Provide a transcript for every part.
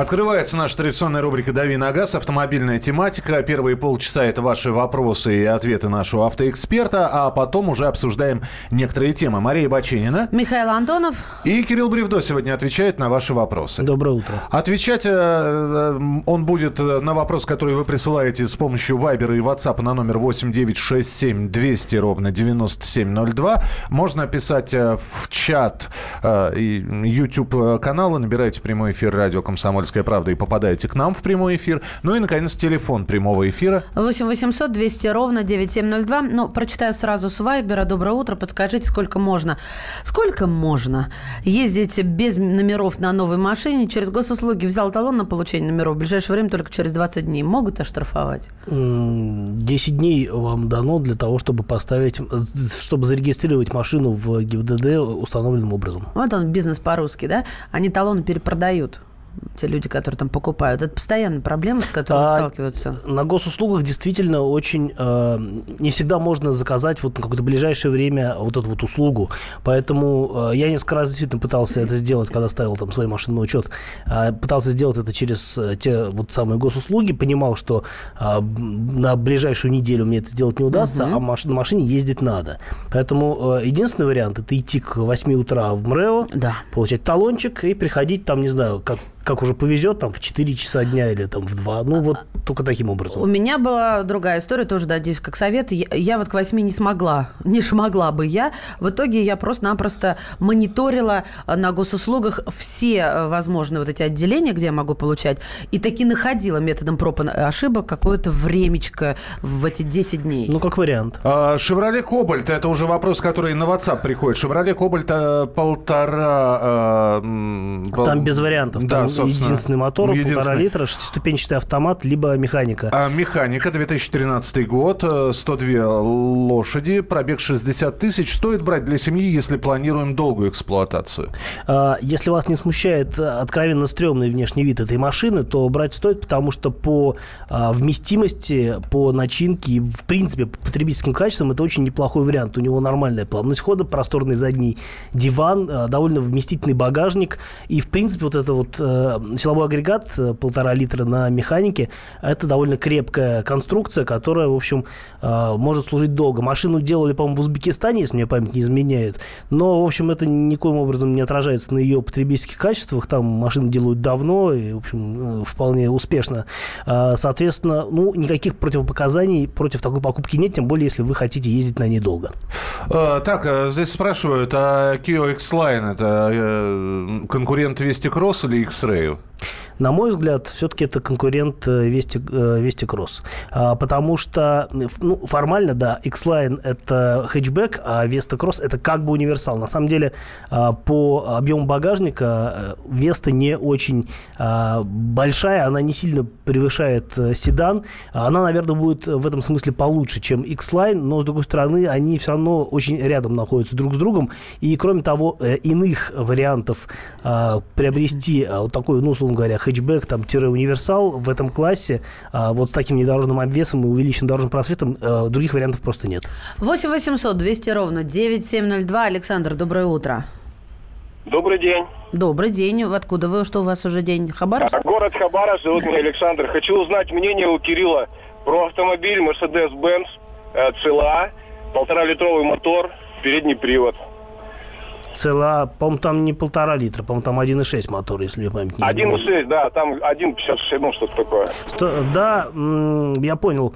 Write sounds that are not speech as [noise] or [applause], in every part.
Открывается наша традиционная рубрика «Дави на газ», автомобильная тематика. Первые полчаса – это ваши вопросы и ответы нашего автоэксперта, а потом уже обсуждаем некоторые темы. Мария Баченина. Михаил Антонов. И Кирилл Бревдо сегодня отвечает на ваши вопросы. Доброе утро. Отвечать э, э, он будет на вопрос, который вы присылаете с помощью Viber и WhatsApp на номер 8967 200 ровно 9702. Можно писать э, в чат YouTube канала, набирайте прямой эфир радио «Комсомольская «Комсомольская правда» и попадаете к нам в прямой эфир. Ну и, наконец, телефон прямого эфира. 8 800 200 ровно 9702. Ну, прочитаю сразу с Вайбера. Доброе утро. Подскажите, сколько можно? Сколько можно ездить без номеров на новой машине через госуслуги? Взял талон на получение номеров. В ближайшее время только через 20 дней. Могут оштрафовать? 10 дней вам дано для того, чтобы поставить, чтобы зарегистрировать машину в ГИБДД установленным образом. Вот он, бизнес по-русски, да? Они талоны перепродают те люди, которые там покупают? Это постоянная проблема, с которой а, сталкиваются? На госуслугах действительно очень э, не всегда можно заказать вот на какое-то ближайшее время вот эту вот услугу. Поэтому э, я несколько раз действительно пытался это сделать, когда ставил там свой машинный учет. Э, пытался сделать это через э, те вот самые госуслуги. Понимал, что э, на ближайшую неделю мне это сделать не удастся, угу. а маш, на машине ездить надо. Поэтому э, единственный вариант – это идти к 8 утра в МРЭО, да. получать талончик и приходить там, не знаю, как как уже повезет, там, в 4 часа дня или там в 2. Ну, вот только таким образом. У меня была другая история, тоже, да, здесь как совет. Я, я вот к 8 не смогла, не смогла бы я. В итоге я просто-напросто мониторила э, на госуслугах все э, возможные вот эти отделения, где я могу получать, и таки находила методом проб и ошибок какое-то времечко в эти 10 дней. Ну, как вариант. А, «Шевроле Кобальт» – это уже вопрос, который на WhatsApp приходит. «Шевроле Кобальт» э, полтора... Там без вариантов. Да, единственный мотор, единственный. полтора литра, шестиступенчатый автомат, либо механика. А, механика, 2013 год, 102 э, лошади, пробег 60 тысяч. Стоит брать для семьи, если планируем долгую эксплуатацию? А, если вас не смущает э, откровенно стрёмный внешний вид этой машины, то брать стоит, потому что по а, вместимости, по начинке и, в принципе, по потребительским качествам это очень неплохой вариант. У него нормальная плавность хода, просторный задний диван, э, довольно вместительный багажник. И, в принципе, вот это вот силовой агрегат э, полтора литра на механике, это довольно крепкая конструкция, которая, в общем, э, может служить долго. Машину делали, по-моему, в Узбекистане, если мне память не изменяет, но, в общем, это никоим образом не отражается на ее потребительских качествах. Там машины делают давно и, в общем, вполне успешно. Соответственно, ну, никаких противопоказаний против такой покупки нет, тем более, если вы хотите ездить на ней долго. Так, здесь спрашивают, а Kia X-Line это конкурент Вести Кросс или X Андрею. На мой взгляд, все-таки это конкурент э, Вести, э, Вести Кросс. А, потому что, ну, формально, да, X-Line – это хэтчбэк, а Vesta Cross – это как бы универсал. На самом деле, а, по объему багажника Веста не очень а, большая, она не сильно превышает седан. Она, наверное, будет в этом смысле получше, чем X-Line, но, с другой стороны, они все равно очень рядом находятся друг с другом. И, кроме того, иных вариантов приобрести вот такой, ну, условно говоря, хэтчбэк, там, универсал в этом классе, а, вот с таким недорожным обвесом и увеличенным дорожным просветом, а, других вариантов просто нет. 8 800 200 ровно 9702. Александр, доброе утро. Добрый день. Добрый день. Откуда вы? Что у вас уже день? Хабаровск? А, город Хабаровск. Зовут меня Александр. Хочу узнать мнение у Кирилла про автомобиль Mercedes-Benz CLA, полтора-литровый мотор, передний привод цела, по-моему, там не полтора литра, по-моему, там 1,6 мотор, если я память не 1,6, да, там 1,56, ну, что-то такое. Сто, да, я понял.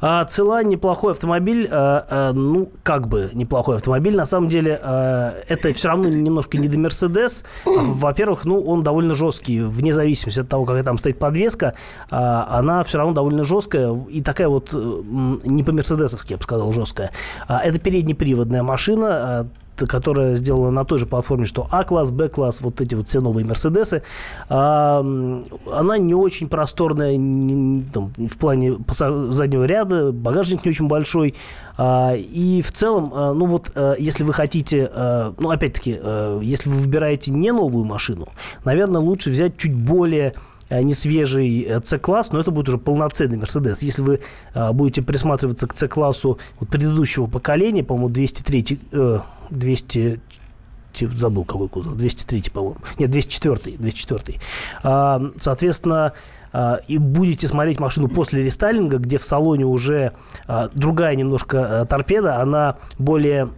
А, цела неплохой автомобиль, а, а, ну, как бы неплохой автомобиль. На самом деле, а, это все равно немножко не до Мерседес. Во-первых, ну, он довольно жесткий, вне зависимости от того, какая там стоит подвеска, а, она все равно довольно жесткая и такая вот не по-мерседесовски, я бы сказал, жесткая. А, это переднеприводная машина, а, которая сделана на той же платформе, что А-класс, Б-класс, вот эти вот все новые Мерседесы, она не очень просторная не, там, в плане заднего ряда, багажник не очень большой. А, и в целом, а, ну вот, а, если вы хотите, а, ну, опять-таки, а, если вы выбираете не новую машину, наверное, лучше взять чуть более не свежий C-класс, но это будет уже полноценный Мерседес. Если вы а, будете присматриваться к C-классу предыдущего поколения, по-моему, 203, э, 200 забыл какой кузов, 203, по-моему. Нет, 204, 204. А, соответственно, а, и будете смотреть машину после рестайлинга, где в салоне уже а, другая немножко торпеда, она более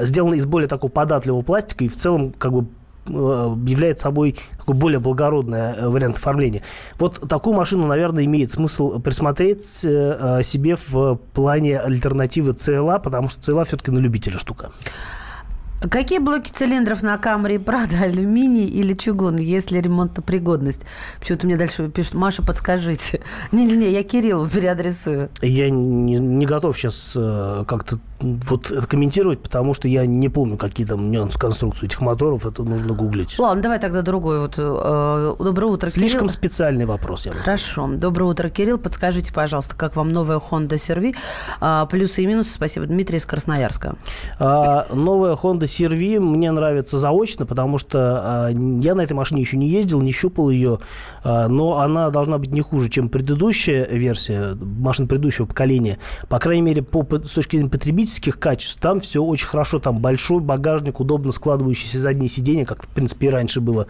сделана из более такого податливого пластика и в целом как бы является собой такой более благородный э, вариант оформления. Вот такую машину, наверное, имеет смысл присмотреть э, себе в плане альтернативы CLA, потому что CLA все-таки на любителя штука. Какие блоки цилиндров на Камри Прада, алюминий или чугун, если ремонтопригодность? Почему-то мне дальше пишут, Маша, подскажите. [laughs] Не-не-не, я Кириллу переадресую. Я не, не готов сейчас э, как-то вот это комментировать, потому что я не помню, какие там нюансы конструкции этих моторов, это нужно гуглить. Ладно, давай тогда другой. Вот, э, доброе утро, Слишком Кирилл. специальный вопрос. Я Хорошо. Доброе утро, Кирилл. Подскажите, пожалуйста, как вам новая Honda CR-V? А, плюсы и минусы. Спасибо. Дмитрий из Красноярска. А, новая Honda CR-V мне нравится заочно, потому что а, я на этой машине еще не ездил, не щупал ее, а, но она должна быть не хуже, чем предыдущая версия, машин предыдущего поколения. По крайней мере, по, с точки зрения потребительских качеств там все очень хорошо. Там большой багажник, удобно складывающиеся задние сиденья, как, в принципе, и раньше было.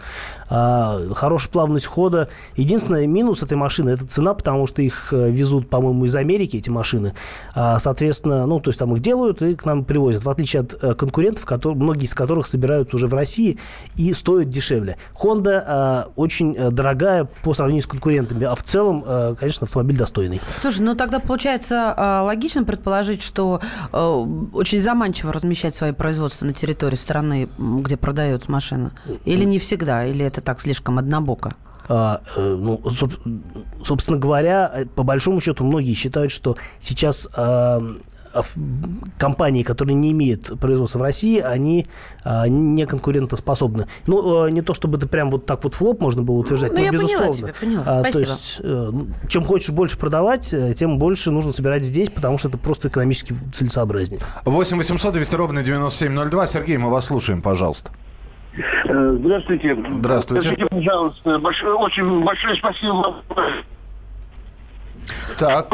А, хорошая плавность хода. Единственный минус этой машины – это цена, потому что их э, везут, по-моему, из Америки, эти машины. А, соответственно, ну, то есть там их делают и к нам привозят. В отличие от э, конкурентов, которые, многие из которых собираются уже в России и стоят дешевле. Honda а, очень э, дорогая по сравнению с конкурентами, а в целом, конечно, автомобиль достойный. Слушай, ну тогда получается логично предположить, что очень заманчиво размещать свои производства на территории страны, где продается машина? Или не всегда? Или это так слишком однобоко? А, э, ну, собственно говоря, э, по большому счету, многие считают, что сейчас а, компании, которые не имеют производства в России, они а, не конкурентоспособны. Ну, а, не то чтобы это прям вот так вот флоп можно было утверждать, ну, но, безусловно. Поняла тебя, поняла. А, Спасибо. То есть, а, чем хочешь больше продавать, тем больше нужно собирать здесь, потому что это просто экономически целесообразнее. 8 800 200 ровно 9702. Сергей, мы вас слушаем, пожалуйста. Э, здравствуйте. Здравствуйте. Скажите, пожалуйста, большое, очень большое спасибо вам. Так.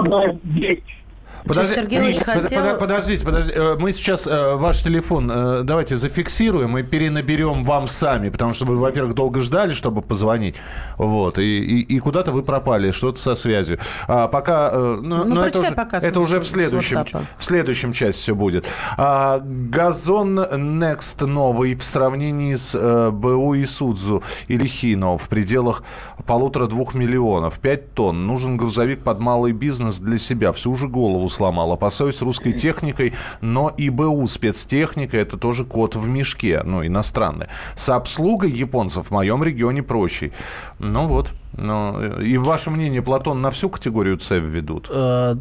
Подожди, очень под, хотел... Подождите, подождите. Э, мы сейчас э, ваш телефон э, давайте зафиксируем и перенаберем вам сами, потому что вы, во-первых, долго ждали, чтобы позвонить. Вот. И, и, и куда-то вы пропали, что-то со связью. А пока... Э, ну, ну, это, уже, пока это уже в следующем, в следующем части все будет. А, газон Next новый в сравнении с э, БУ и Судзу или Хино в пределах полутора-двух миллионов. Пять тонн. Нужен грузовик под малый бизнес для себя. Всю же голову сломал. Опасаюсь русской [laughs] техникой, но ИБУ спецтехника это тоже код в мешке, ну, иностранный. С обслугой японцев в моем регионе проще. Ну вот. Но, э, и ваше мнение, Платон на всю категорию С введут? Э,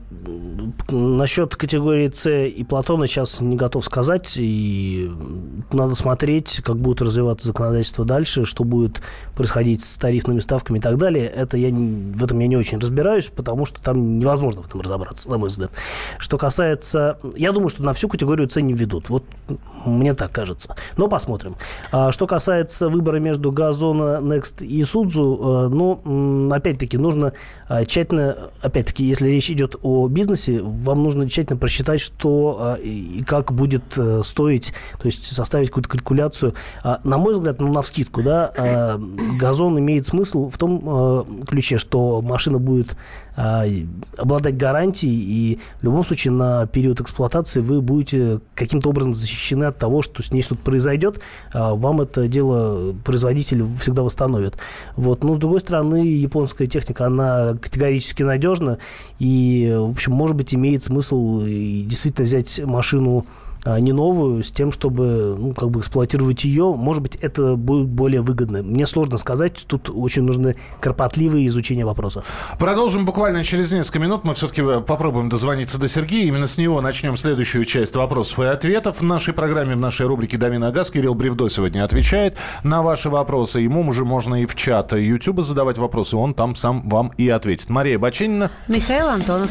насчет категории С и Платона сейчас не готов сказать. И надо смотреть, как будет развиваться законодательство дальше, что будет происходить с тарифными ставками и так далее. Это я, в этом я не очень разбираюсь, потому что там невозможно в этом разобраться, на мой взгляд. Что касается... Я думаю, что на всю категорию С не введут. Вот мне так кажется. Но посмотрим. А что касается выбора между Газона, Next и Судзу, э, ну, опять-таки, нужно а, тщательно, опять-таки, если речь идет о бизнесе, вам нужно тщательно просчитать, что а, и как будет э, стоить, то есть составить какую-то калькуляцию. А, на мой взгляд, ну, на вскидку, да, газон имеет смысл в том ключе, что машина будет обладать гарантией, и в любом случае на период эксплуатации вы будете каким-то образом защищены от того, что с ней что-то произойдет, вам это дело производитель всегда восстановит. Вот. Но, с другой стороны, японская техника, она категорически надежна, и, в общем, может быть, имеет смысл действительно взять машину а, не новую, с тем, чтобы ну, как бы эксплуатировать ее. Может быть, это будет более выгодно. Мне сложно сказать, тут очень нужны кропотливые изучения вопроса. Продолжим буквально через несколько минут. Мы все-таки э, попробуем дозвониться до Сергея. Именно с него начнем следующую часть вопросов и ответов. В нашей программе, в нашей рубрике «Дави на газ» Кирилл Бревдо сегодня отвечает на ваши вопросы. Ему уже можно и в чат YouTube задавать вопросы, он там сам вам и ответит. Мария Бачинина. Михаил Антонов.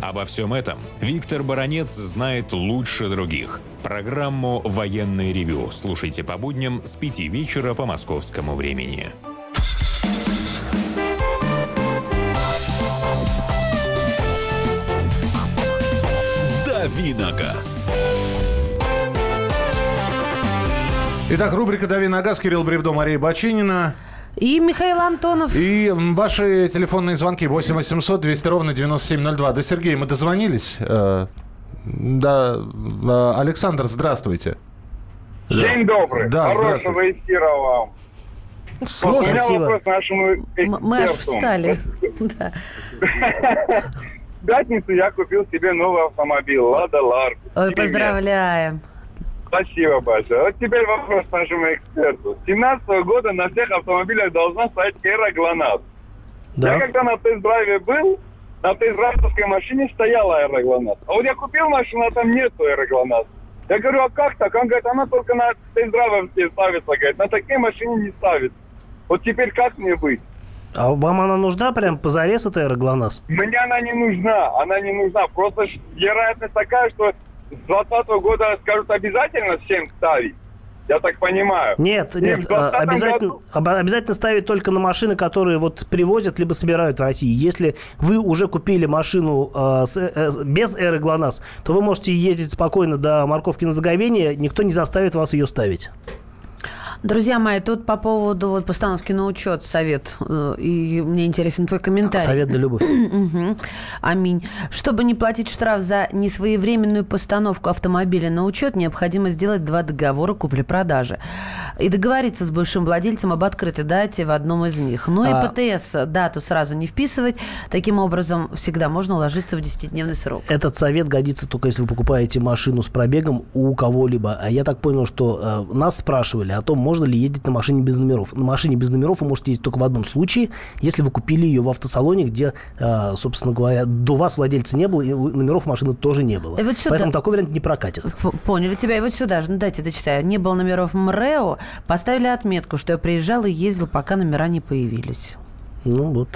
Обо всем этом Виктор Баронец знает лучше других. Программу «Военный ревю» слушайте по будням с 5 вечера по московскому времени. Давиногаз. Итак, рубрика «Дави на газ». Кирилл Бревдо, Мария Бачинина. И Михаил Антонов. И ваши телефонные звонки 8 800 200 ровно 9702. До Сергея мы дозвонились. Э, Да, э, Александр, здравствуйте. День добрый. Да, Хорошего эфира вам. У Слушай, меня Спасибо. вопрос нашему Мы аж встали. [laughs] Да. В пятницу я купил себе новый автомобиль «Лада Ларгус». Ой, поздравляем. Спасибо большое. Вот теперь вопрос нашему эксперту. С 17 года на всех автомобилях должна стоять эра ГЛОНАСС. Я Да. когда на тест-драйве был, на тест-драйвовской машине стояла аэроглонасс. А вот я купил машину, а там нету аэроглонасс. Я говорю, а как так? Он говорит, она только на тест-драйвовские ставится. Говорит, на такие машины не ставится. Вот теперь как мне быть? А вам она нужна прям позарез, эта аэроглонасс? Мне она не нужна, она не нужна. Просто вероятность такая, что с 20 года скажут обязательно всем ставить. Я так понимаю. Нет, нет, в 20-м а, обязательно, году- об- обязательно ставить только на машины, которые вот привозят либо собирают в России. Если вы уже купили машину э, с, э, с- без эры ГЛОНАСС, то вы можете ездить спокойно до морковки на заговение, никто не заставит вас ее ставить. Друзья мои, тут по поводу вот постановки на учет совет. э, И мне интересен твой комментарий. Совет да любовь. Мгм. Аминь. Чтобы не платить штраф за несвоевременную постановку автомобиля на учет, необходимо сделать два договора купли-продажи. И договориться с бывшим владельцем об открытой дате в одном из них. Ну и А- ПТС дату сразу не вписывать. Таким образом, всегда можно уложиться в 10-дневный срок. Этот совет годится только если вы покупаете машину с пробегом у кого-либо. А я так понял, что э, нас спрашивали о том, можно ли ездить на машине без номеров. На машине без номеров вы можете ездить только в одном случае, если вы купили ее в автосалоне, где, э, собственно говоря, до вас владельца не было, и номеров машины тоже не было. И вот сюда- Поэтому такой вариант не прокатит. Поняли тебя. И вот сюда же, ну дайте дочитаю. Не было номеров МРЭО, поставили отметку, что я приезжал и ездил, пока номера не появились. Ну вот.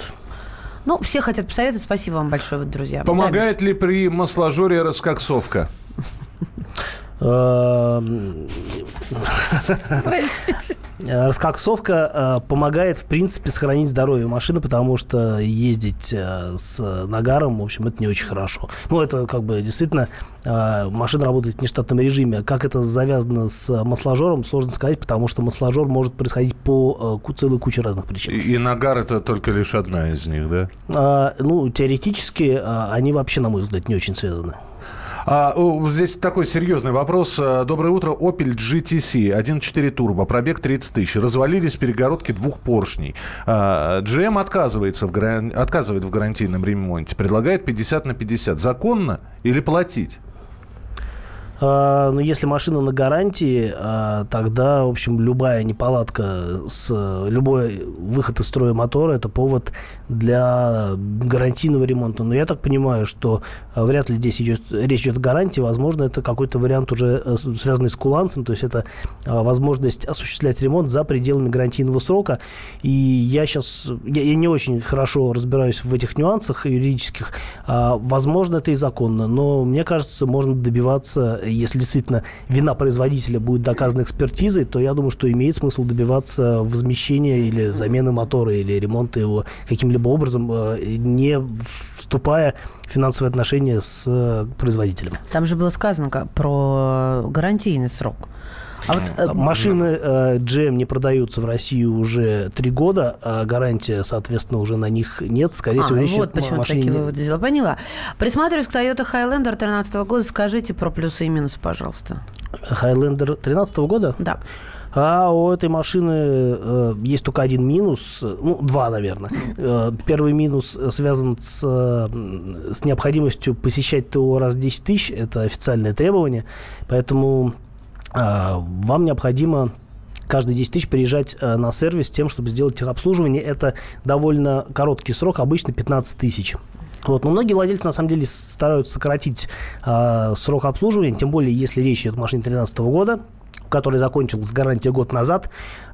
Ну, все хотят посоветовать. Спасибо вам большое, друзья. Помогает ли при масложоре раскоксовка? [laughs] Эм. Простите. Э, Раскоксовка э, помогает, в принципе, сохранить здоровье машины, потому что ездить э, с нагаром, в общем, это не очень хорошо. Ну, это как бы действительно машина работает в нештатном режиме. Как это завязано с масложором, сложно сказать, потому что масложор может происходить по целой куче разных причин. И, нагар это только лишь одна из них, да? Ну, теоретически они вообще, на мой взгляд, не очень связаны. А, здесь такой серьезный вопрос. А, Доброе утро. Opel GTC 1.4 турбо, пробег 30 тысяч. Развалились перегородки двух поршней. А, GM отказывается в, гаран- отказывает в гарантийном ремонте. Предлагает 50 на 50. Законно или платить? А, Ну, если машина на гарантии, а, тогда, в общем, любая неполадка с любой выход из строя мотора это повод для гарантийного ремонта. Но я так понимаю, что а, вряд ли здесь идет, речь идет о гарантии. Возможно, это какой-то вариант уже э, связанный с куланцем, то есть это возможность осуществлять ремонт за пределами гарантийного срока. И я сейчас, я, я не очень хорошо разбираюсь в этих нюансах юридических. Возможно, это и законно, но мне кажется, можно добиваться, если действительно вина производителя будет доказана экспертизой, то я думаю, что имеет смысл добиваться возмещения или замены мотора, или ремонта его каким-либо образом, э, не вступая в финансовые отношения с э, производителем. Там же было сказано про гарантийный срок. А вот, э, Машины э, GM не продаются в России уже три года, а гарантия, соответственно, уже на них нет. Скорее а, всего, речь вот идет о почему машине такие выводы сделала. Поняла. Присматриваюсь к Toyota Highlander 2013 года. Скажите про плюсы и минусы, пожалуйста. Highlander 2013 года. Да. А у этой машины э, есть только один минус, ну, два, наверное. Э, первый минус связан с, с необходимостью посещать ТО раз в 10 тысяч. Это официальное требование. Поэтому вам необходимо каждые 10 тысяч приезжать э, на сервис тем, чтобы сделать техобслуживание. Это довольно короткий срок, обычно 15 тысяч. Вот, но многие владельцы на самом деле стараются сократить э, срок обслуживания, тем более если речь идет о машине 2013 года который закончился гарантия год назад,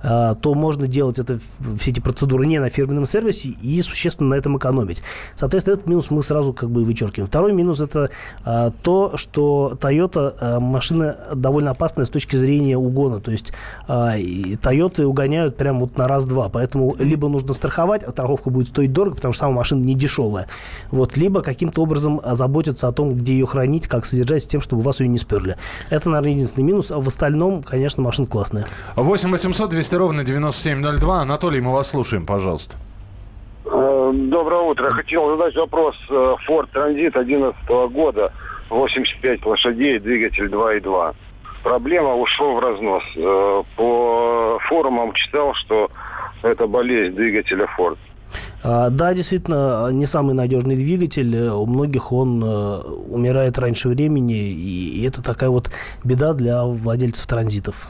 то можно делать это, все эти процедуры не на фирменном сервисе и существенно на этом экономить. Соответственно, этот минус мы сразу как бы вычеркиваем. Второй минус это э, то, что Toyota э, машина довольно опасная с точки зрения угона. То есть Toyota угоняют прям вот на раз-два. Поэтому либо нужно страховать, а страховка будет стоить дорого, потому что сама машина не дешевая. Вот, либо каким-то образом заботиться о том, где ее хранить, как содержать, с тем, чтобы вас ее не сперли. Это, наверное, единственный минус. А в остальном, конечно, машина классная. 8 800 200 ровно 9702. Анатолий, мы вас слушаем, пожалуйста. Э, Доброе утро. Хотел задать вопрос. э, Ford Transit 2011 года, 85 лошадей, двигатель 2.2. Проблема ушел в разнос. Э, По форумам читал, что это болезнь двигателя Ford. А, Да, действительно, не самый надежный двигатель. У многих он умирает раньше времени, и и это такая вот беда для владельцев транзитов.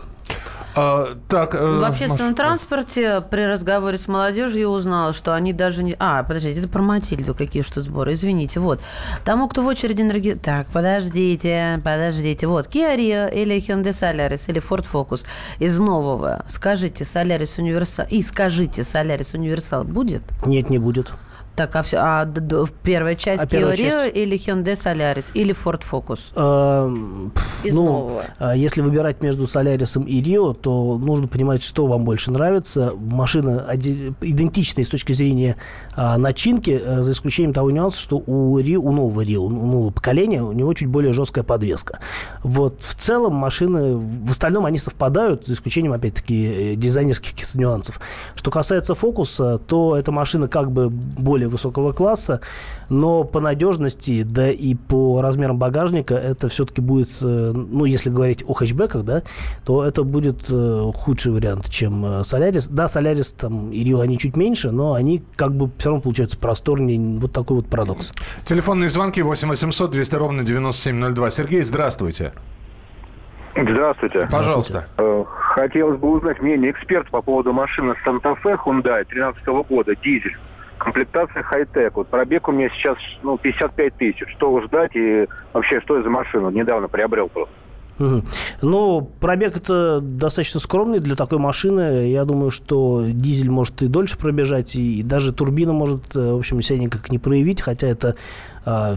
А, так, э, В общественном Маш, транспорте при разговоре с молодежью узнала, что они даже не... А, подождите, это про Матильду какие что сборы, извините. Вот. Тому, кто в очереди на реги- Так, подождите, подождите. Вот, Kia Rio или Hyundai Solaris или Ford Focus из нового. Скажите, Solaris Universal... И скажите, Solaris Universal будет? Нет, не будет. Так, а, все, а д- первая часть А Kia Rio часть? или Hyundai Solaris или Ford Focus? Эм, Из ну, нового. а, если выбирать между Солярисом и Рио, то нужно понимать, что вам больше нравится. Машина идентичная с точки зрения а, начинки, э, за исключением того нюанса, что у Рио, у нового Рио, у нового поколения, у него чуть более жесткая подвеска. Вот в целом машины, в остальном они совпадают, за исключением, опять-таки, э, дизайнерских нюансов. Что касается фокуса, то эта машина как бы более высокого класса, но по надежности, да и по размерам багажника это все-таки будет, э, ну, если говорить о хэтчбеках, да, то это будет э, худший вариант, чем э, Солярис. Да, Солярис там и Рио, они чуть меньше, но они как бы все равно получаются просторнее. Вот такой вот парадокс. Телефонные звонки 8 800 200 ровно 9702. Сергей, здравствуйте. Здравствуйте. Пожалуйста. Э, Хотелось бы узнать мнение эксперта по поводу машины Санта-Фе Hyundai 13 года, дизель. Комплектация хай-тек. Вот пробег у меня сейчас ну, 55 тысяч. Что ждать и вообще что это за машина? Недавно приобрел просто. Ну, пробег это достаточно скромный для такой машины. Я думаю, что дизель может и дольше пробежать, и даже турбина может, э, в общем, себя никак не проявить, хотя это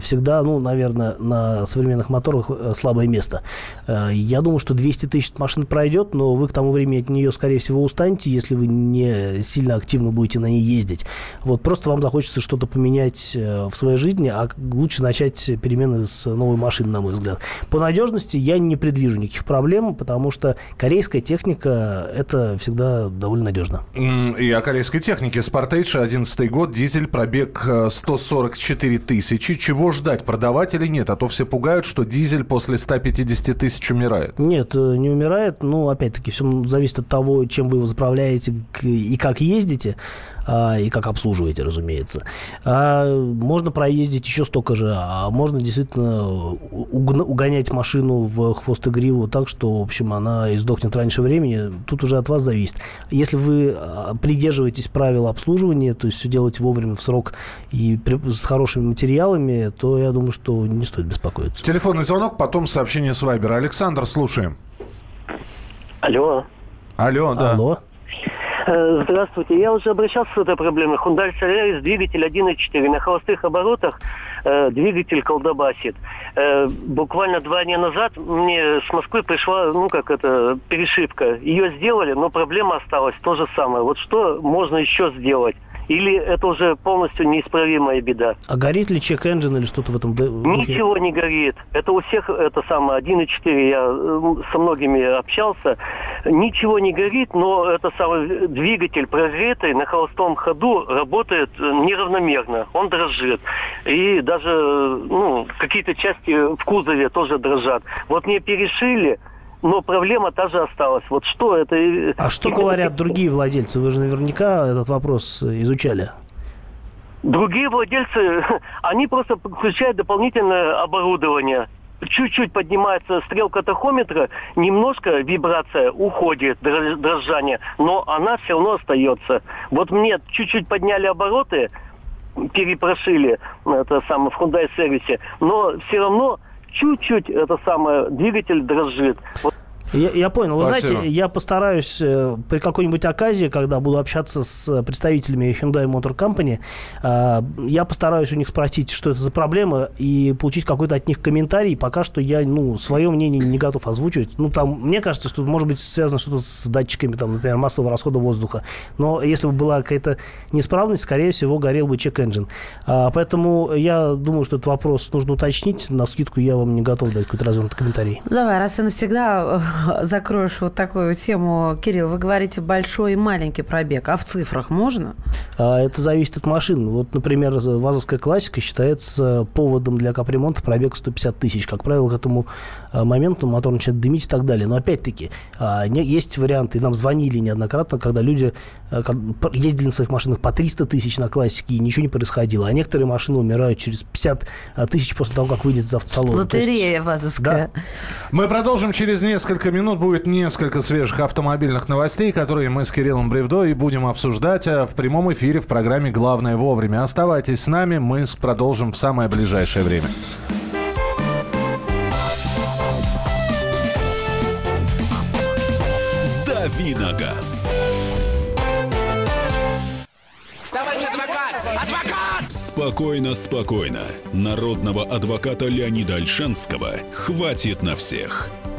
всегда, ну, наверное, на современных моторах э, слабое место. Э, Я думаю, что 200 тысяч машин пройдет, но вы к тому времени от нее, скорее всего, устанете, если вы не сильно активно будете на ней ездить. Вот просто вам захочется что-то поменять э, в своей жизни, а лучше начать перемены с новой машины, на мой взгляд. По надежности я не предвижу никаких проблем, потому что корейская техника – это всегда довольно надежно. И о корейской технике. Sportage, 11 год, дизель, пробег э, 144 тысячи. Чего ждать, продавать или нет? А то все пугают, что дизель после 150 тысяч умирает. Нет, э, не умирает. Ну, опять-таки, все зависит от того, чем вы его заправляете и как ездите, а, и как обслуживаете, разумеется. А, можно проездить еще столько же, а можно действительно угонять машину в хвост и гриву так, что, в общем, она издохнет раньше времени. Тут уже от вас зависит. Если вы а, придерживаетесь правил обслуживания, то есть все делаете вовремя, в срок и при- с хорошими материалами, то я думаю, что не стоит беспокоиться. Телефонный звонок, потом сообщение с Вайбера. Александр, слушаем. Алло. Алло, да. Алло. Э, Здравствуйте. Я уже обращался с этой проблемой. Hyundai Solaris, двигатель 1.4. На холостых оборотах э, двигатель колдобасит. Э, буквально два дня назад мне с Москвы пришла, ну, как это, перешивка. Ее сделали, но проблема осталась то же самое. Вот что можно еще сделать? Или это уже полностью неисправимая беда? А горит ли чек engine или что-то в этом духе? Ничего не горит. Это у всех это самое 1.4. Я со многими общался. Ничего не горит, но это самый двигатель прогретый на холостом ходу работает э, неравномерно. Он дрожит. И даже э, ну, какие-то части в кузове тоже дрожат. Вот мне перешили, но проблема та же осталась. Вот что это? А что говорят другие владельцы? Вы же наверняка этот вопрос изучали. Другие владельцы, [laughs] они просто подключают дополнительное оборудование. Чуть-чуть поднимается стрелка тахометра, немножко вибрация уходит, дрож- дрожание, но она все равно остается. Вот мне чуть-чуть подняли обороты, перепрошили это самое в Hyundai сервисе, но все равно чуть-чуть это самое двигатель дрожит. Вот я, я понял. Вы Спасибо. знаете, я постараюсь э, при какой-нибудь оказии, когда буду общаться с представителями Hyundai Motor Company, э, я постараюсь у них спросить, что это за проблема, и получить какой-то от них комментарий. Пока что я, ну, свое мнение не готов озвучивать. Ну, там, мне кажется, что может быть связано что-то с датчиками, там, например, массового расхода воздуха. Но если бы была какая-то неисправность, скорее всего, горел бы чек-энджин. А, поэтому я думаю, что этот вопрос нужно уточнить. На скидку я вам не готов дать какой-то развернутый комментарий. Ну, Давай, раз и навсегда [laughs] закроешь вот такую тему. Кирилл, вы говорите большой и маленький пробег. А в цифрах можно? А это зависит от машин. Вот, например, ВАЗовская классика считается поводом для капремонта пробег 150 тысяч. Как правило, к этому а, моменту мотор начинает дымить и так далее. Но опять-таки, а, не- есть варианты, нам звонили неоднократно, когда люди а, ездили на своих машинах по 300 тысяч на классике, и ничего не происходило. А некоторые машины умирают через 50 тысяч после того, как выйдет из автосалона. То есть- Лотерея вазовская. Мы продолжим через несколько минут. Будет несколько свежих автомобильных новостей, которые мы с Кириллом Бревдо и будем обсуждать э, в прямом эфире в программе «Главное вовремя». Оставайтесь с нами, мы продолжим в самое ближайшее время. Давиногаз. Товарищ адвокат! Адвокат! Спокойно, спокойно. Народного адвоката Леонида Альшанского хватит на всех.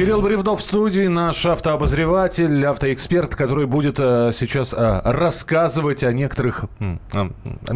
Кирилл Бревдов в студии, наш автообозреватель, автоэксперт, который будет э, сейчас э, рассказывать о некоторых м,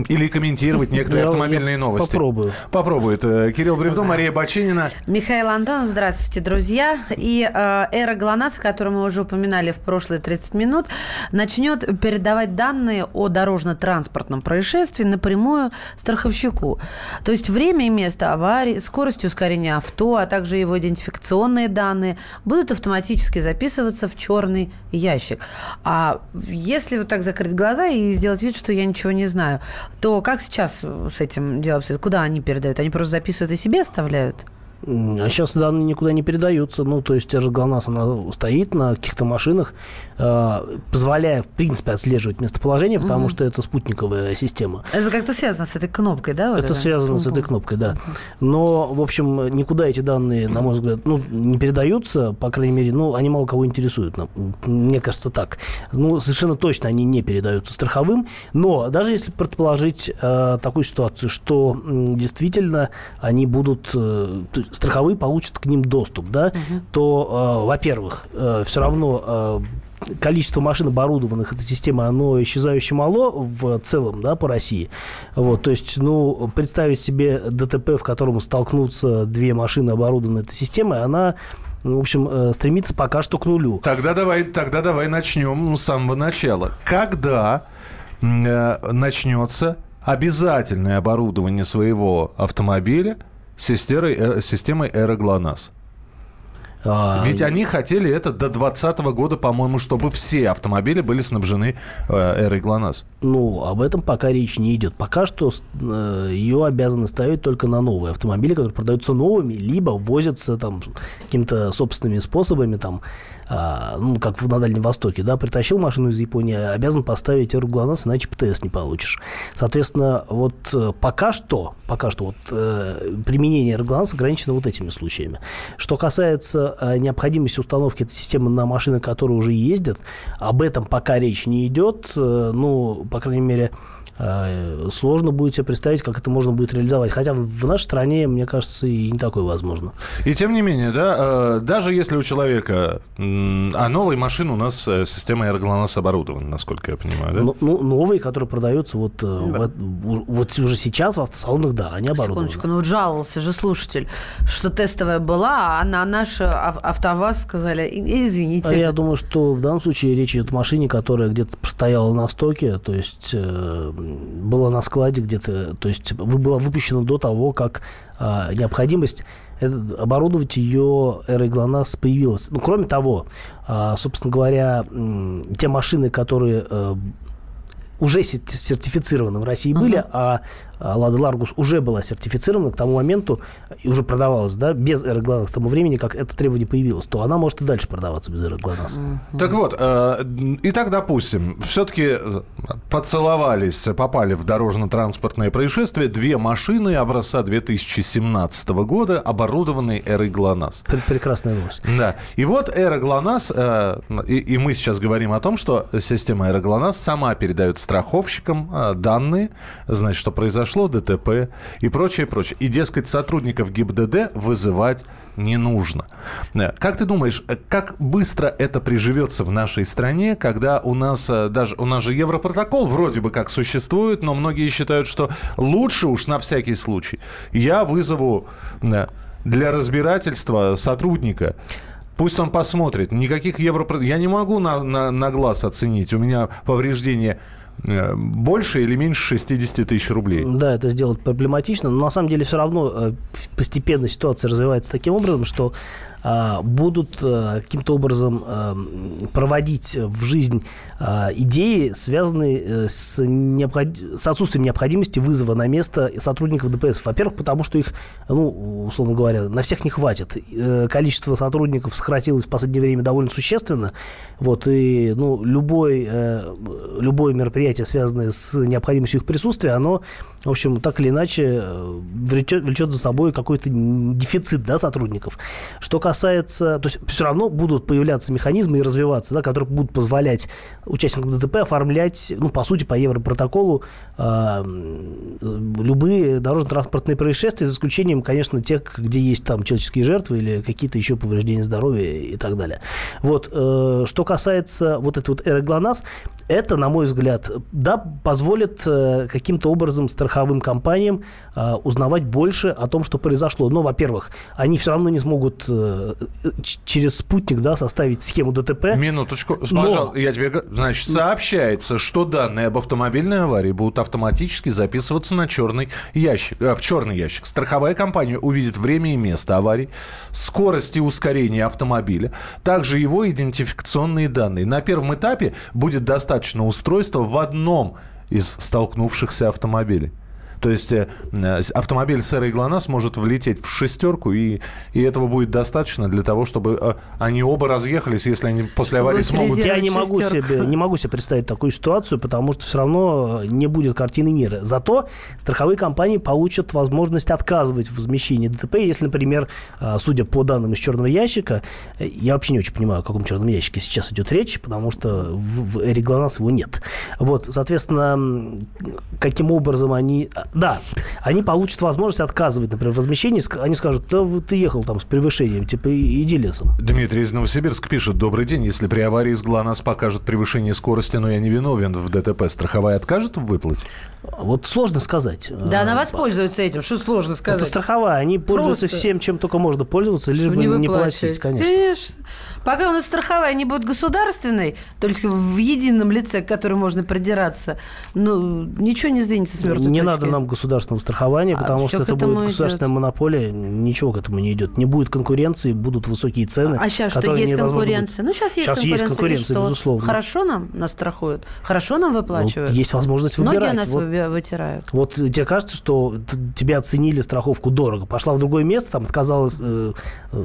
или комментировать некоторые Я- автомобильные я новости. попробую. Попробует. Э, Кирилл Бревдо, Мария Бочинина. Михаил Антонов, здравствуйте, друзья. И э, эра ГЛОНАСС, которую мы уже упоминали в прошлые 30 минут, начнет передавать данные о дорожно-транспортном происшествии напрямую страховщику. То есть время и место аварии, скорость ускорения авто, а также его идентификационные данные будут автоматически записываться в черный ящик. А если вот так закрыть глаза и сделать вид, что я ничего не знаю, то как сейчас с этим дело обстоит? Куда они передают? Они просто записывают и себе оставляют? А сейчас данные никуда не передаются. Ну, то есть, те же ГЛОНАСС, она стоит на каких-то машинах, э, позволяя, в принципе, отслеживать местоположение, потому что это спутниковая система. Это как-то связано с этой кнопкой, да? вот Это это? связано с этой Пум-пум. кнопкой, да. Но, в общем, никуда эти данные, на мой взгляд, ну, не передаются, по крайней мере, ну, они мало кого интересуют. нам. Мне кажется, так. Ну, совершенно точно они не передаются страховым. Но даже если предположить э, такую ситуацию, что м, действительно они будут, э, страховые получат к ним доступ, да, то, э, во-первых, все равно э, количество машин оборудованных этой системой, оно исчезающе мало в целом, да, по России. Вот, то есть, ну, представить себе ДТП, в котором столкнутся две машины, оборудованные этой системой, она, ну, в общем, э, стремится пока что к нулю. Тогда давай, тогда давай начнем с самого начала. Когда э, начнется обязательное оборудование своего автомобиля системой, э, системой Эра ГЛОНАСС? А, Ведь они хотели это до 2020 года, по-моему, чтобы все автомобили были снабжены э, Эрой ГЛОНАСС. Ну, об этом пока речь не идет. Пока что э, ее обязаны ставить только на новые автомобили, которые продаются новыми, либо возятся там какими-то собственными способами, там, а, ну, как на Дальнем Востоке, да, притащил машину из Японии, обязан поставить РГЛОНАСС, иначе ПТС не получишь. Соответственно, вот э, пока что, пока что вот э, применение РГЛОНАСС ограничено вот этими случаями. Что касается э, необходимости установки этой системы на машины, которые уже ездят, об этом пока речь не идет. Ну, по крайней мере, сложно будет себе представить, как это можно будет реализовать. Хотя в нашей стране, мне кажется, и не такое возможно. И тем не менее, да, э, даже если у человека... А новая машина у нас э, система Эра ГЛОНАСС оборудована, насколько я понимаю, да? Ну, ну, новые, которые продаются вот, э, в- у- вот уже сейчас в автосалонах, да, они оборудованы. Секундочку, ну вот жаловался же слушатель, что тестовая была, а на наш ав- АвтоВАЗ сказали, «И- извините. А Я думаю, что в данном случае речь идет о машине, которая где-то простояла на стоке, то есть э, было на складе где-то, то есть было выпущено до того, как а, необходимость это- оборудовать ее эрой ГЛОНАСС появилась. Ну, кроме того, а, собственно говоря, те машины, которые э, уже сер- сертифицированы в России были, а а, Лада Ларгус уже была сертифицирована к тому моменту и уже продавалась, да, без эры ГЛОНАСС к тому времени, как это требование появилось, то она может и дальше продаваться без эры ГЛОНАСС. Так вот, э, итак, допустим, все-таки поцеловались, попали в дорожно-транспортное происшествие две машины образца 2017 года, оборудованные эрой ГЛОНАСС. Прекрасная новость. Да. И вот эра ГЛОНАСС, э, и, и мы сейчас говорим о том, что система эра ГЛОНАСС сама передает страховщикам э, данные, значит, что произошло, ДТП и прочее, прочее. И, дескать, сотрудников ГИБДД вызывать не нужно. Э, Как ты думаешь, э, как быстро это приживется в нашей стране, когда у нас э, даже у нас же Европротокол вроде бы как существует, но многие считают, что лучше уж на всякий случай я вызову для разбирательства сотрудника. Пусть он посмотрит. Никаких евро... Я не могу на, на, на глаз оценить. У меня повреждение больше или меньше 60 тысяч рублей. Да, это сделать проблематично, но на самом деле все равно э, постепенно ситуация развивается таким образом, что будут э, каким-то образом э, проводить в жизнь а, идеи, связанные э, с, необход- с отсутствием необходимости вызова на место сотрудников ДПС. Во-первых, потому что их, ну, условно говоря, на всех не хватит. Количество сотрудников сократилось в последнее время довольно существенно. Вот, и ну, любой, любое мероприятие, связанное с необходимостью их присутствия, оно, в общем, так или иначе влечет, влечет за собой какой-то дефицит да, сотрудников. Что касается... То есть все равно будут появляться механизмы и развиваться, да, которые будут позволять участникам ДТП оформлять, ну, по сути, по Европротоколу э, любые дорожно-транспортные происшествия, за исключением, конечно, тех, где есть там человеческие жертвы или какие-то еще повреждения здоровья и так далее. Вот. э, Что касается вот этой вот эры ГЛОНАСС, это, на мой взгляд, да, позволит э, каким-то образом страховым компаниям э, узнавать больше о том, что произошло. Но, во-первых, они все равно не смогут э, через спутник да, составить схему ДТП. Минуточку, Но- пожалуйста, я тебе... Значит, сообщается, что данные об автомобильной аварии будут автоматически записываться на черный ящик, э, в черный ящик. Страховая компания увидит время и место аварии, скорость и ускорение автомобиля, также его идентификационные данные. На первом этапе будет достаточно устройства в одном из столкнувшихся автомобилей. То есть э, э, автомобиль с эрой ГЛОНАСС может влететь в шестерку, и, и этого будет достаточно для того, чтобы э, они оба разъехались, если они после аварии смогут... Я не могу, себе, не могу себе представить такую ситуацию, потому что все равно не будет картины мира. Зато страховые компании получат возможность отказывать в возмещении ДТП, если, например, а, судя по данным из черного ящика, э, я вообще не очень понимаю, о каком черном ящике сейчас идет речь, потому что в, в эре ГЛОНАСС его нет. Вот, соответственно, каким образом они... Да, они получат возможность отказывать, например, в возмещении. Ск- Они скажут, да вот ты ехал там с превышением, типа иди лесом. Дмитрий из Новосибирска пишет. Добрый день. Если при аварии с ГЛОНАСС покажет превышение скорости, но я не виновен в ДТП, страховая откажет в выплате? Вот сложно сказать. Да, она А, воспользуется этим. Что сложно Это сказать? страховая, они пользуются Просто. всем, чем только можно пользоваться, лишь Чтобы бы не, выплачивать. платить, конечно. Конечно. Пока у нас страховая не будет государственной, только в едином лице, к которому можно придираться, ну, ничего не сдвинется с мертвой Не точки. надо нам государственного страхования, А потому что это будет идет. государственная монополия, ничего к этому не идет. Не будет конкуренции, будут высокие цены. А сейчас что, которые есть конкуренция? будет- Ну, сейчас есть Сейчас конкуренция. есть конкуренция, что? безусловно. Хорошо нам нас страхуют? Хорошо нам Ну, выплачивают? есть возможность выбирать. о нас Вот- вытирают. Вот тебе кажется, что т- тебе оценили страховку дорого. Пошла в другое место, там отказалась, э, э,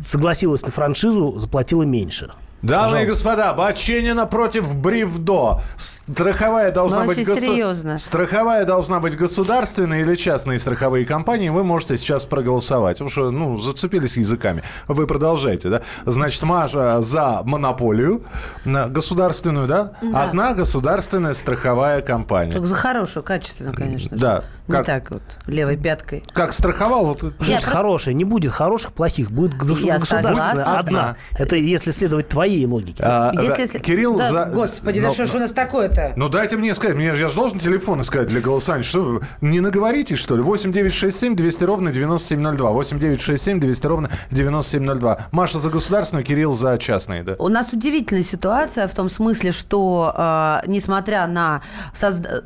согласилась на франшизу, заплатила меньше. Дамы и Пожалуйста. господа, Баченина против Бривдо. Страховая должна Ну, быть госу-. Страховая должна быть государственная или частные страховые компании. Вы можете сейчас проголосовать. Потому что, ну, зацепились языками. Вы продолжайте, да? Значит, Маша за монополию на государственную, да? Да. Одна государственная страховая компания. Только за хорошую, качественную, конечно. Да. Не Как- так вот, левой пяткой. Как страховал, вот Что Я значит просто- хорошее? Не будет хороших, плохих. Будет государственная согласна. одна. Это если следовать твоей логике. а, Если- да, Кирилл Да, за... Господи, да Ну, что ж у нас такое-то? Ну дайте мне сказать, мне, я же должен телефон искать для голосования. Что вы, не наговоритесь, что ли? 8 9 6 7 200 ровно 9702. 8 9 6 7 200 ровно 9702. Маша за государственную, Кирилл за частные, да? У нас удивительная ситуация в том смысле, что э, несмотря на созда-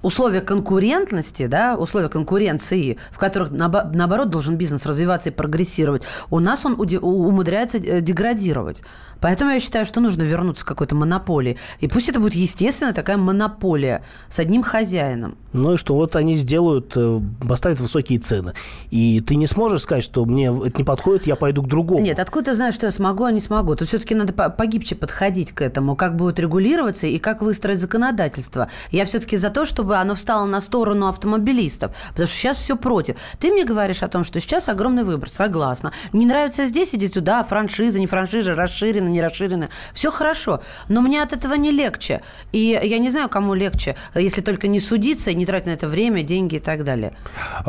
условия конкурентности, да, условия конкуренции, в которых, наоборот, должен бизнес развиваться и прогрессировать, у нас он умудряется э, деградировать. Поэтому я считаю, что нужно вернуться к какой-то монополии. И пусть это будет, естественно, такая монополия с одним хозяином. Ну и что, вот они сделают, э, поставят высокие цены. И ты не сможешь сказать, что мне это не подходит, я пойду к другому. Нет, откуда ты знаешь, что я смогу, а не смогу? Тут все-таки надо погибче подходить к этому, как будет регулироваться и как выстроить законодательство. Я все-таки за то, чтобы оно встало на сторону автомобилистов, потому что сейчас все против. Ты мне говоришь о том, что сейчас огромный выбор, согласна. Не нравится здесь, иди туда, франшиза, не франшиза, расширена, расширено, не расширено. Все хорошо. Но мне от этого не легче. И я не знаю, кому легче, если только не судиться и не тратить на это время, деньги и так далее.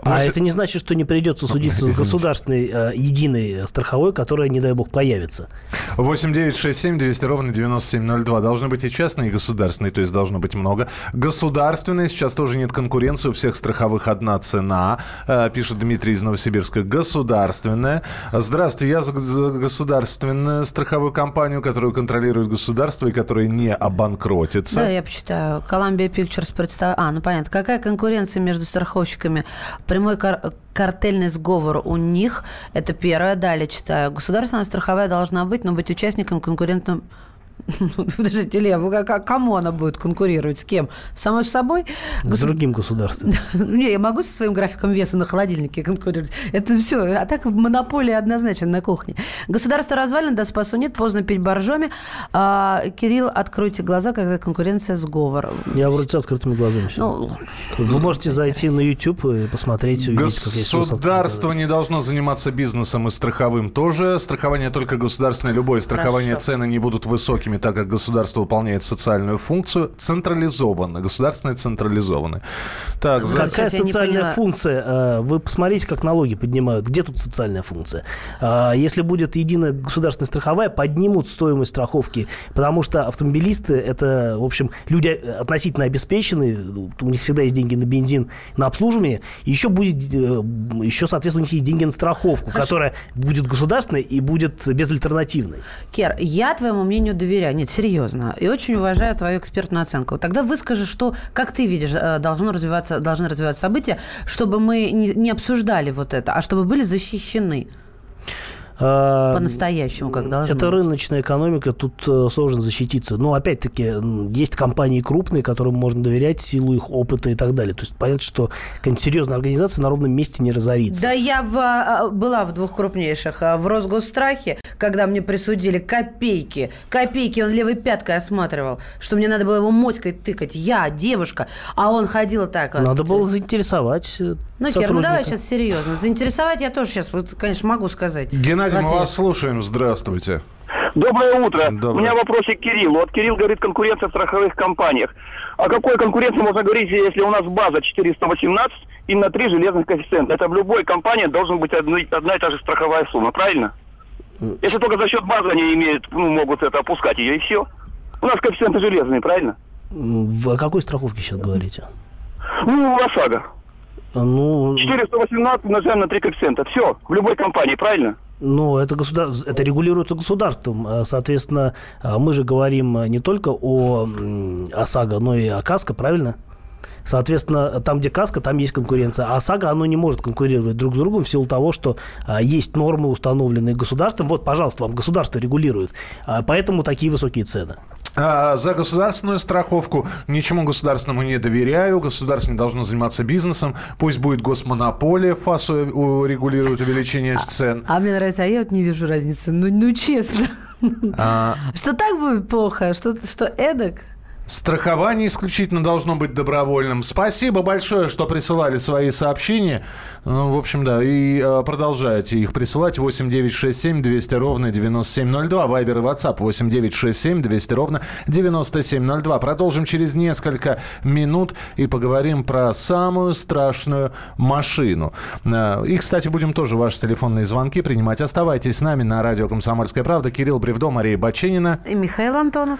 А Может... это не значит, что не придется судиться с государственной э, единой страховой, которая, не дай бог, появится. 8 9 6 7 200 ровно 9702. Должны быть и частные, и государственные, то есть должно быть много. Государственные, сейчас тоже нет конкуренции, у всех страховых одна цена, э, пишет Дмитрий из Новосибирска. Государственная. Здравствуйте, я за государственную страховую компанию компанию, которую контролирует государство и которая не обанкротится. Да, я почитаю. Columbia Pictures представляет... А, ну понятно. Какая конкуренция между страховщиками? Прямой кар картельный сговор у них. Это первое. Далее читаю. Государственная страховая должна быть, но быть участником конкурентным [laughs] Подождите, Лев, вы как, кому она будет конкурировать? С кем? Самой с собой? С другим государством. [laughs] Не, я могу со своим графиком веса на холодильнике конкурировать. Это все. А так монополия однозначно на кухне. Государство развалено, да спасу нет, поздно пить боржоми. А, Кирилл, откройте глаза, когда конкуренция сговор. Я вроде с открытыми глазами. Ну, Вы можете зайти на YouTube и посмотреть, увидеть, как я Государство не должно заниматься бизнесом и страховым тоже. Страхование только государственное. Любое страхование цены не будут высокими так как государство выполняет социальную функцию, централизованно. Государственное централизованное. Так, за... Какая социальная функция? Э, вы посмотрите, как налоги поднимают. Где тут социальная функция? Э, если будет единая государственная страховая, поднимут стоимость страховки, потому что автомобилисты это, в общем, люди относительно обеспеченные, у них всегда есть деньги на бензин, на обслуживание, и еще будет, э, еще, соответственно, у них есть деньги на страховку, Хорошо. которая будет государственной и будет безальтернативной. Кер, я твоему мнению доверяю доверяю, нет, серьезно. И очень уважаю твою экспертную оценку. Тогда выскажи, что, как ты видишь, э, должно развиваться, должны развиваться события, чтобы мы не, не обсуждали вот это, а чтобы были защищены. А, По-настоящему, как должно Это рыночная экономика, тут э, сложно защититься. Но, опять-таки, есть компании крупные, которым можно доверять силу их опыта и так далее. То есть понятно, что какая-нибудь серьезная организация на ровном месте не разорится. Да, я в, а, а, была в двух крупнейших. В Росгосстрахе, когда мне присудили копейки, копейки он левой пяткой осматривал, что мне надо было его моськой тыкать. Я, девушка, а он ходил так. Надо было заинтересовать э, Ну, Кир, ну давай сейчас серьезно. Заинтересовать я тоже сейчас, конечно, могу сказать. Геннадий Геннадий, мы вас слушаем. Здравствуйте. Доброе утро. Доброе. У меня вопросик к Кириллу. Вот Кирилл говорит конкуренция в страховых компаниях. О какой конкуренции можно говорить, если у нас база 418 и на три железных коэффициента? Это в любой компании должен быть одна, одна и та же страховая сумма, правильно? Если только за счет базы они имеют, ну, могут это опускать ее, и все. У нас коэффициенты железные, правильно? В какой страховке сейчас говорите? Ну, ОСАГО. Ну... 418 умножаем на 3 коэффициента. Все, в любой компании, правильно? Ну, это, государ... это регулируется государством. А, соответственно, а, мы же говорим не только о ОСАГО, но и о КАСКО, правильно? Соответственно, там, где каска, там есть конкуренция. А САГА, оно не может конкурировать друг с другом в силу того, что а, есть нормы, установленные государством. Вот, пожалуйста, вам государство регулирует. А, поэтому такие высокие цены. А, за государственную страховку ничему государственному не доверяю. Государство не должно заниматься бизнесом. Пусть будет госмонополия, ФАСу регулирует увеличение а, цен. А, а мне нравится, а я вот не вижу разницы. Ну, ну честно. А... Что так будет плохо, что, что эдак? Страхование исключительно должно быть добровольным. Спасибо большое, что присылали свои сообщения. Ну, в общем, да, и э, продолжайте их присылать. 8 9 6 7 200 ровно 9702. Вайбер и WhatsApp 8 9 6 7 200 ровно 9702. Продолжим через несколько минут и поговорим про самую страшную машину. Э, и, кстати, будем тоже ваши телефонные звонки принимать. Оставайтесь с нами на радио «Комсомольская правда». Кирилл Бревдо, Мария Баченина. И Михаил Антонов.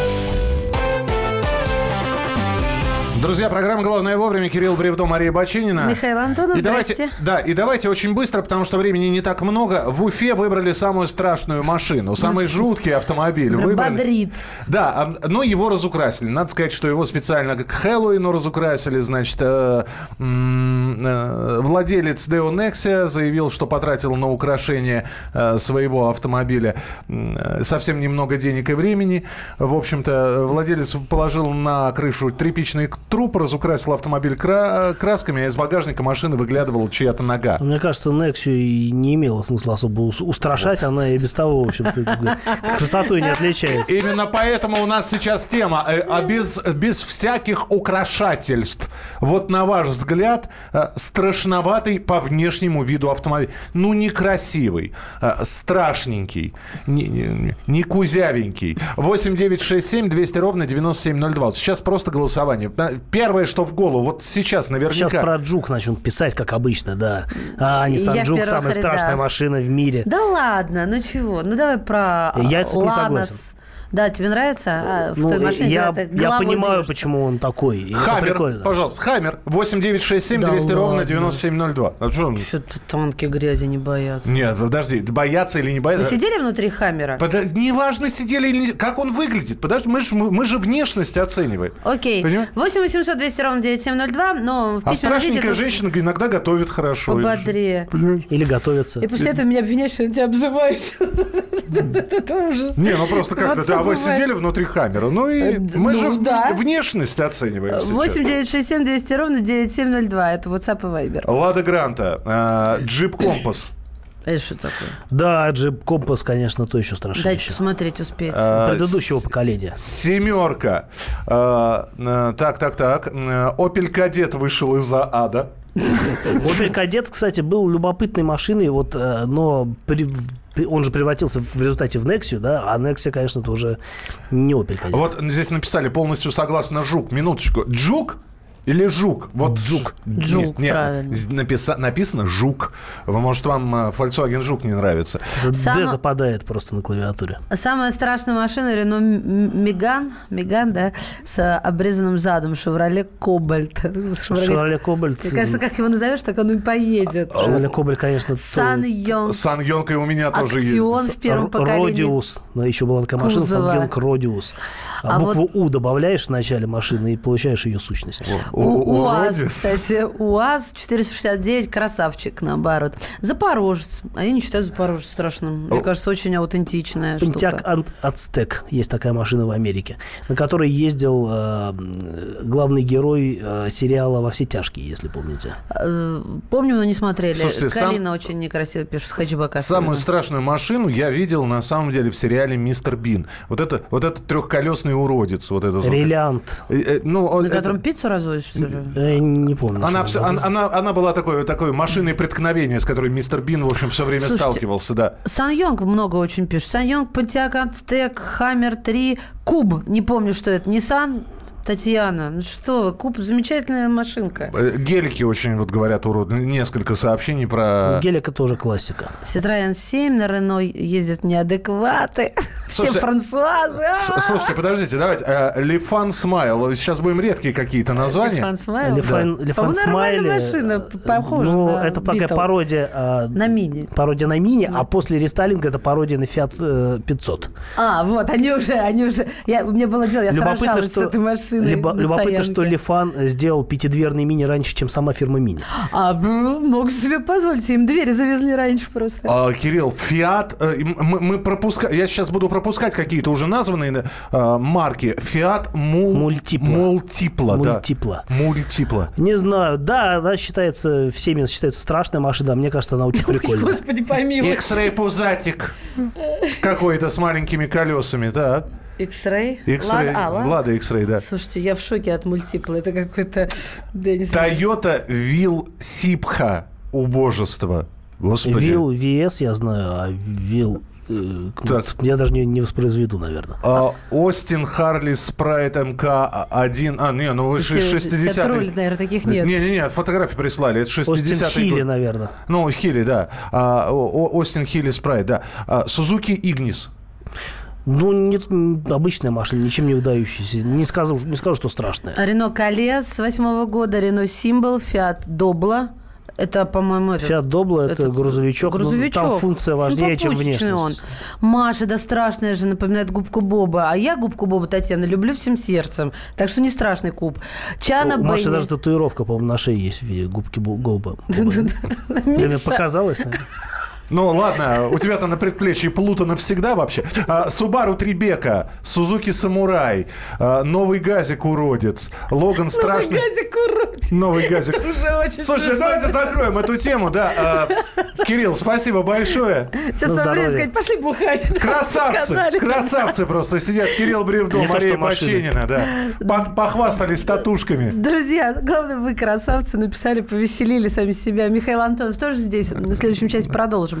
Друзья, программа «Главное вовремя». Кирилл Бревдо, Мария Бочинина. Михаил Антонов, и давайте. Да, и давайте очень быстро, потому что времени не так много. В Уфе выбрали самую страшную машину, самый жуткий автомобиль. Выбрали. Бодрит. Да, а, но его разукрасили. Надо сказать, что его специально к Хэллоуину разукрасили. Значит, э, э, владелец Deo Nexia заявил, что потратил на украшение э, своего автомобиля э, совсем немного денег и времени. В общем-то, владелец положил на крышу тряпичный труп, разукрасил автомобиль кра- красками, а из багажника машины выглядывала чья-то нога. Мне кажется, Nexia и не имела смысла особо ус- устрашать, она и без того, в общем-то, красотой не отличается. Именно поэтому у нас сейчас тема, э, а без, без всяких украшательств. Вот на ваш взгляд, э, страшноватый по внешнему виду автомобиль. Ну, некрасивый, э, страшненький, не, не, не кузявенький. 8 9 6 7 200 ровно 9702. Вот Сейчас просто голосование. Первое, что в голову, вот сейчас наверняка... Сейчас про Джук начнут писать, как обычно, да. А, Nissan Я первых самая страшная машина в мире. Да ладно, ну чего? Ну давай про Я этим не Ланос. согласен. Да, тебе нравится? А, в Ну, той машине, я, ты я понимаю, бьешься. почему он такой. Хаммер, прикольно. пожалуйста, Хаммер. 8 9 6 7 Да 200 ровно ладно. 9702. А что он- Что-то танки грязи не боятся. Нет, подожди, бояться или не Вы бояться? сидели внутри Хаммера? Подо- Неважно, сидели или не... Как он выглядит? Подожди, мы же мы, мы же внешность оцениваем. Окей. Понимаешь? 8 800 200 ровно 9702, но в А письменном виде страшненькая тут женщина иногда готовит хорошо. пободрее. Или готовятся. И после этого меня обвиняют, что я тебя обзываюсь. [laughs] Это ужас. Не, ну просто как-то. А вы бывает. сидели внутри Хаммера? Ну и Э, мы ну же внешность оцениваем сейчас. 8 967 200 ровно 9702. Это WhatsApp и Viber. Лада Гранта, э, Джип Компас. Это что такое? Да, джип Компас, конечно, то еще Дайте страшнее. посмотреть, успеть. А, Предыдущего поколения. Семерка. Э, э, Так, так, так. Э, Опель Кадет вышел из-за ада. [laughs] Opel Кадет, кстати, был любопытной машиной, вот, э, но при- он же превратился в результате в Nexia, да, а Nexia, конечно, это уже не Opel Кадет. Вот здесь написали полностью согласно Жук. Минуточку. Джук или Жук? Вот Жук. Жук, нет, з- написа- написано Жук. Может, вам э, Volkswagen Жук не нравится? D Само- западает просто на клавиатуре. Самая страшная машина Рено Меган, Меган, да, с обрезанным задом, Шевроле Кобальт. Шевроле Кобальт. Мне кажется, как его назовешь, так он и поедет. Шевроле Кобальт, конечно, Сан Йонг. Сан Йонг и у меня тоже Актион есть. в первом поколении. Родиус. Но еще была такая машина. Сан Йонг Родиус. А, А букву У добавляешь в начале машины и получаешь ее сущность. У- У- УАЗ, уродец. кстати, УАЗ 469, красавчик, наоборот. Запорожец. А я не считаю Запорожец страшным. Мне кажется, очень аутентичная Пентяк штука. Ацтек. Есть такая машина в Америке, на которой ездил э, главный герой э, сериала «Во все тяжкие», если помните. Э, Помним, но не смотрели. Слушайте, сам- Калина очень некрасиво пишет, хэтчбэк Самую страшную машину я видел на самом деле в сериале Мистер Бин. Вот это вот этот трехколесный уродец, вот этот. вот. Релиант. Э, э, Ну, он- На это- котором пиццу разводят, что ли? Я не помню. она, это она, она, она была такой, такой машиной преткновения, с которой мистер Бин, в общем, все время Слушайте, сталкивался, да. Сан Йонг много очень пишет. Сан Йонг, Pontiac Aztek, Хаммер 3, Куб. Не помню, что это. Nissan, Татьяна. Ну что вы, Куб замечательная машинка. Э, Гелики очень, вот говорят, урод. Несколько сообщений про... Гелика тоже классика. Citroёn 7 на Рено ездят неадекваты. [laughs] Все Слушайте! С- Слушайте, подождите, давайте. Э, Лифан Смайл. Сейчас будем редкие какие-то названия. Лифан Смайл. Лифан, Смайли, машина, п- похожа Ну, это Beetle. пародия... а, На мини. Пародия на мини, а после рестайлинга это пародия на Fiat э, 500. А, вот, они уже, они уже... Меня было дело, я сражалась с этой машиной либо- на любопытно, что Лифан сделал пятидверный мини раньше, чем сама фирма Мини. [gasps] А, м, мог себе позволить, им двери завезли раньше просто. А, Кирилл, Фиат, э, мы, мы пропуска- я сейчас буду пропускать какие-то уже названные э, марки. Фиат мул... Мультипла. Мультипла, да. Мультипла. Мультипла. Не знаю, да, она считается, всеми считается страшная машина, а мне кажется, она очень прикольная. Господи, помилуй. X-Ray Пузатик. [laughs] Какой-то с маленькими колесами, да. X-Ray? X-Ray. Лада, а. Лада X-Ray, да. Слушайте, я в шоке от мультипла. Это какой-то... Да. Toyota Will Сипха. убожество. Господи. Вил VS я знаю, а Вил... э, Так. Я даже не, не воспроизведу, наверное. А, Остин Харли Спрайт МК-1. А, не, ну вы же Эти- 60 тебя троллят, наверное, таких нет. Не-не-не, фотографии прислали. Это 60 Остин Хилли, наверное. Ну, Хилли, да. А, О- О- Остин Хилли Спрайт, да. А, Сузуки Игнис. Ну, не, обычная машина, ничем не выдающаяся. Не скажу, не скажу, что страшная. Рено Кале с восьмого года, Рено Симбл, Фиат Добла. Это, по-моему, это... Фиат Добла это, грузовичок. ну, Грузовичок. там функция важнее, чем Симпатичный внешность. он. Маша, да страшная же, напоминает губку Боба. А я губку Боба, Татьяна, люблю всем сердцем. Так что не страшный куб. Чана У Бенни. даже татуировка, по-моему, на шее есть в виде губки Бо- Гоба. [laughs] Или мне показалось, наверное. Ну, ладно, у тебя-то на предплечье плута навсегда вообще. А, Субару Трибека, Сузуки Самурай, а, Новый Газик Уродец, Логан Страшный... Газик урод. Новый газик. Это уже очень Слушай, смешно. давайте закроем эту тему, да. А, Кирилл, спасибо большое. Сейчас вам сказать, пошли бухать. Красавцы, красавцы просто сидят. Кирилл Бревдо, Мария. Баченина, да. По- Похвастались татушками. Друзья, главное, вы красавцы, написали, повеселили сами себя. Михаил Антонов тоже здесь. На следующем части продолжим.